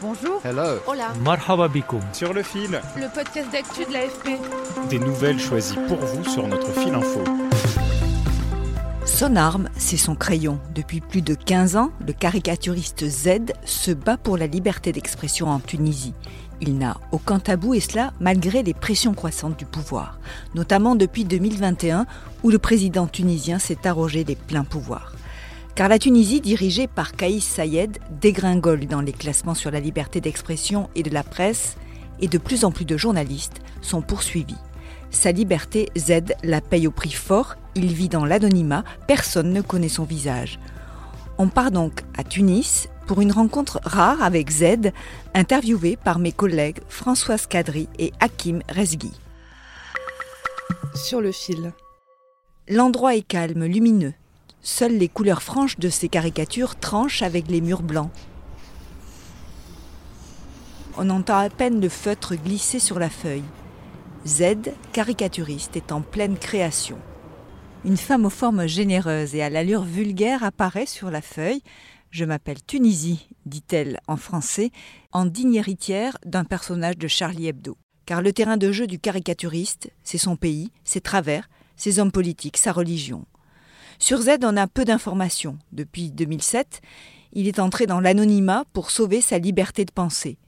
Bonjour. Hello. Hola. Marhaba Sur le fil, Le podcast d'actu de l'AFP. des nouvelles choisies pour vous sur notre fil info. Son arme, c'est son crayon. Depuis plus de 15 ans, le caricaturiste Z se bat pour la liberté d'expression en Tunisie. Il n'a aucun tabou et cela malgré les pressions croissantes du pouvoir, notamment depuis 2021 où le président tunisien s'est arrogé les pleins pouvoirs. Car la Tunisie, dirigée par Kaïs Sayed, dégringole dans les classements sur la liberté d'expression et de la presse, et de plus en plus de journalistes sont poursuivis. Sa liberté, Z la paye au prix fort, il vit dans l'anonymat, personne ne connaît son visage. On part donc à Tunis pour une rencontre rare avec Z, interviewé par mes collègues Françoise Kadri et Hakim Rezgui. Sur le fil. L'endroit est calme, lumineux. Seules les couleurs franches de ces caricatures tranchent avec les murs blancs. On entend à peine le feutre glisser sur la feuille. Z, caricaturiste, est en pleine création. Une femme aux formes généreuses et à l'allure vulgaire apparaît sur la feuille. Je m'appelle Tunisie, dit-elle en français, en digne héritière d'un personnage de Charlie Hebdo. Car le terrain de jeu du caricaturiste, c'est son pays, ses travers, ses hommes politiques, sa religion. Sur Z, on a peu d'informations. Depuis 2007, il est entré dans l'anonymat pour sauver sa liberté de penser.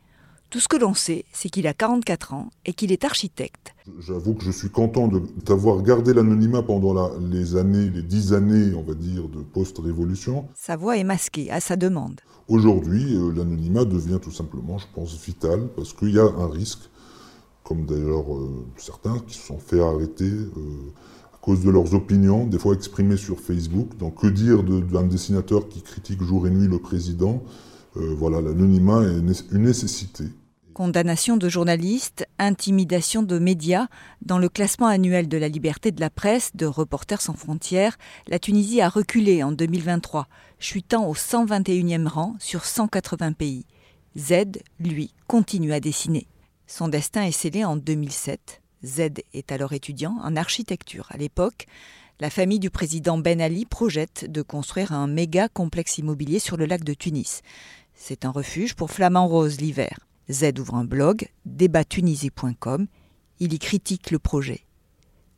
Tout ce que l'on sait, c'est qu'il a 44 ans et qu'il est architecte. J'avoue que je suis content d'avoir gardé l'anonymat pendant la- les années, les dix années, on va dire, de post-révolution. Sa voix est masquée à sa demande. Aujourd'hui, euh, l'anonymat devient tout simplement, je pense, vital parce qu'il y a un risque, comme d'ailleurs euh, certains qui se sont fait arrêter euh, cause de leurs opinions, des fois exprimées sur Facebook. Donc, que dire d'un dessinateur qui critique jour et nuit le président? Euh, Voilà, l'anonymat est une nécessité. Condamnation de journalistes, intimidation de médias. Dans le classement annuel de la liberté de la presse de Reporters sans frontières, la Tunisie a reculé en 2023, chutant au 121e rang sur 180 pays. Z, lui, continue à dessiner. Son destin est scellé en 2007. Z est alors étudiant en architecture. À l'époque, la famille du président Ben Ali projette de construire un méga complexe immobilier sur le lac de Tunis. C'est un refuge pour flamants roses l'hiver. Z ouvre un blog, débattunisie.com. Il y critique le projet.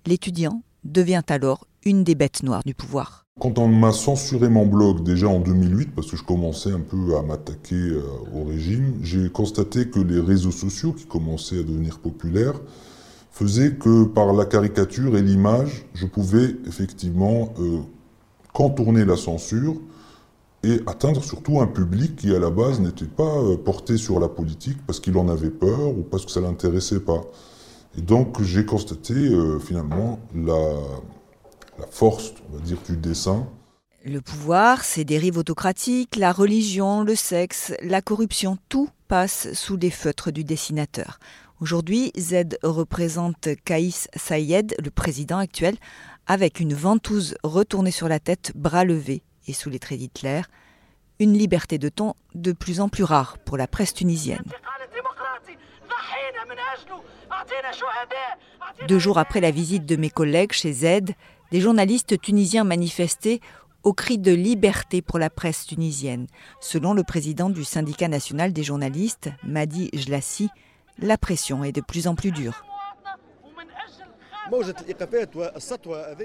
L'étudiant devient alors une des bêtes noires du pouvoir. Quand on m'a censuré mon blog déjà en 2008, parce que je commençais un peu à m'attaquer euh, au régime, j'ai constaté que les réseaux sociaux qui commençaient à devenir populaires faisaient que par la caricature et l'image, je pouvais effectivement euh, contourner la censure et atteindre surtout un public qui à la base n'était pas euh, porté sur la politique parce qu'il en avait peur ou parce que ça l'intéressait pas. Et donc j'ai constaté euh, finalement la, la force, on va dire, du dessin. Le pouvoir, ses dérives autocratiques, la religion, le sexe, la corruption, tout passe sous les feutres du dessinateur. Aujourd'hui, Z représente Kaïs Sayed, le président actuel, avec une ventouse retournée sur la tête, bras levés et sous les traits d'Hitler, une liberté de ton de plus en plus rare pour la presse tunisienne. Deux jours après la visite de mes collègues chez Z, des journalistes tunisiens manifestaient au cri de liberté pour la presse tunisienne. Selon le président du syndicat national des journalistes, Madi Jlassi, la pression est de plus en plus dure.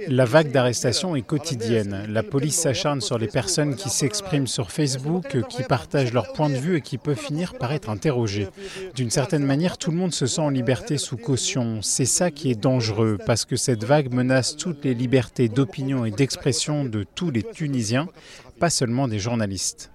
La vague d'arrestations est quotidienne. La police s'acharne sur les personnes qui s'expriment sur Facebook, qui partagent leur point de vue et qui peuvent finir par être interrogées. D'une certaine manière, tout le monde se sent en liberté sous caution. C'est ça qui est dangereux, parce que cette vague menace toutes les libertés d'opinion et d'expression de tous les Tunisiens, pas seulement des journalistes.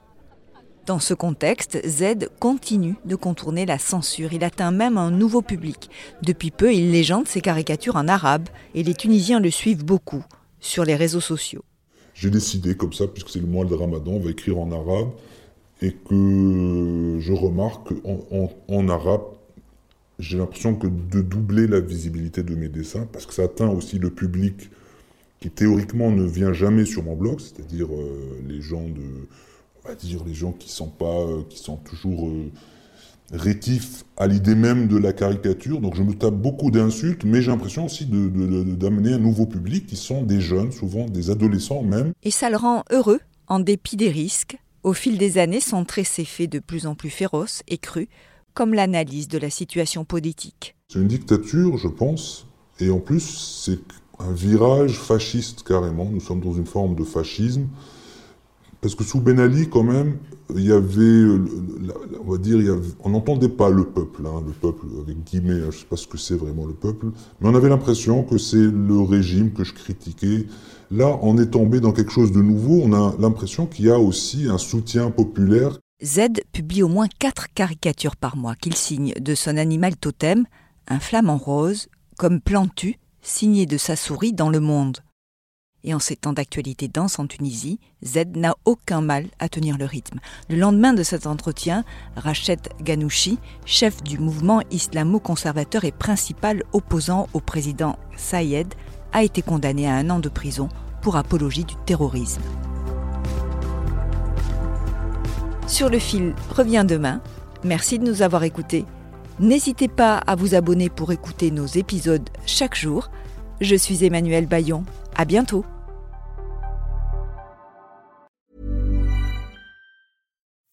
Dans ce contexte, Z continue de contourner la censure. Il atteint même un nouveau public. Depuis peu, il légende ses caricatures en arabe et les Tunisiens le suivent beaucoup sur les réseaux sociaux. j'ai décidé comme ça, puisque c'est le mois de Ramadan, on va écrire en arabe, et que je remarque en, arabe, j'ai l'impression que de doubler la visibilité de mes dessins, parce que ça atteint aussi le public qui théoriquement ne vient jamais sur mon blog, c'est-à-dire euh, les gens de, on va dire les gens qui sont pas, euh, qui sont toujours euh, rétifs à l'idée même de la caricature. Donc je me tape beaucoup d'insultes, mais j'ai l'impression aussi d'amener un nouveau public qui sont des jeunes, souvent des adolescents même. Et ça le rend heureux, en dépit des risques. Au fil des années, son trait s'est fait de plus en plus féroce et cru, comme l'analyse de la situation politique. C'est une dictature, je pense, et en plus, c'est un virage fasciste carrément. Nous sommes dans une forme de fascisme. Parce que sous Ben Ali, quand même, il y avait, on va dire, on n'entendait pas le peuple, hein, le peuple avec guillemets, hein, je ne sais pas ce que c'est vraiment le peuple, mais on avait l'impression que c'est le régime que je critiquais. Là, on est tombé dans quelque chose de nouveau, on a l'impression qu'il y a aussi un soutien populaire. Z publie au moins quatre caricatures par mois qu'il signe de son animal totem, un flamant rose, comme Plantu, signé de sa souris dans le monde. Et en ces temps d'actualité dense en Tunisie, Z n'a aucun mal à tenir le rythme. Le lendemain de cet entretien, Rachet Ghanouchi, chef du mouvement islamo-conservateur et principal opposant au président Sayed, a été condamné à un an de prison pour apologie du terrorisme. Sur le fil revient demain. Merci de nous avoir écoutés. N'hésitez pas à vous abonner pour écouter nos épisodes chaque jour. Je suis Emmanuel Bayon. À bientôt.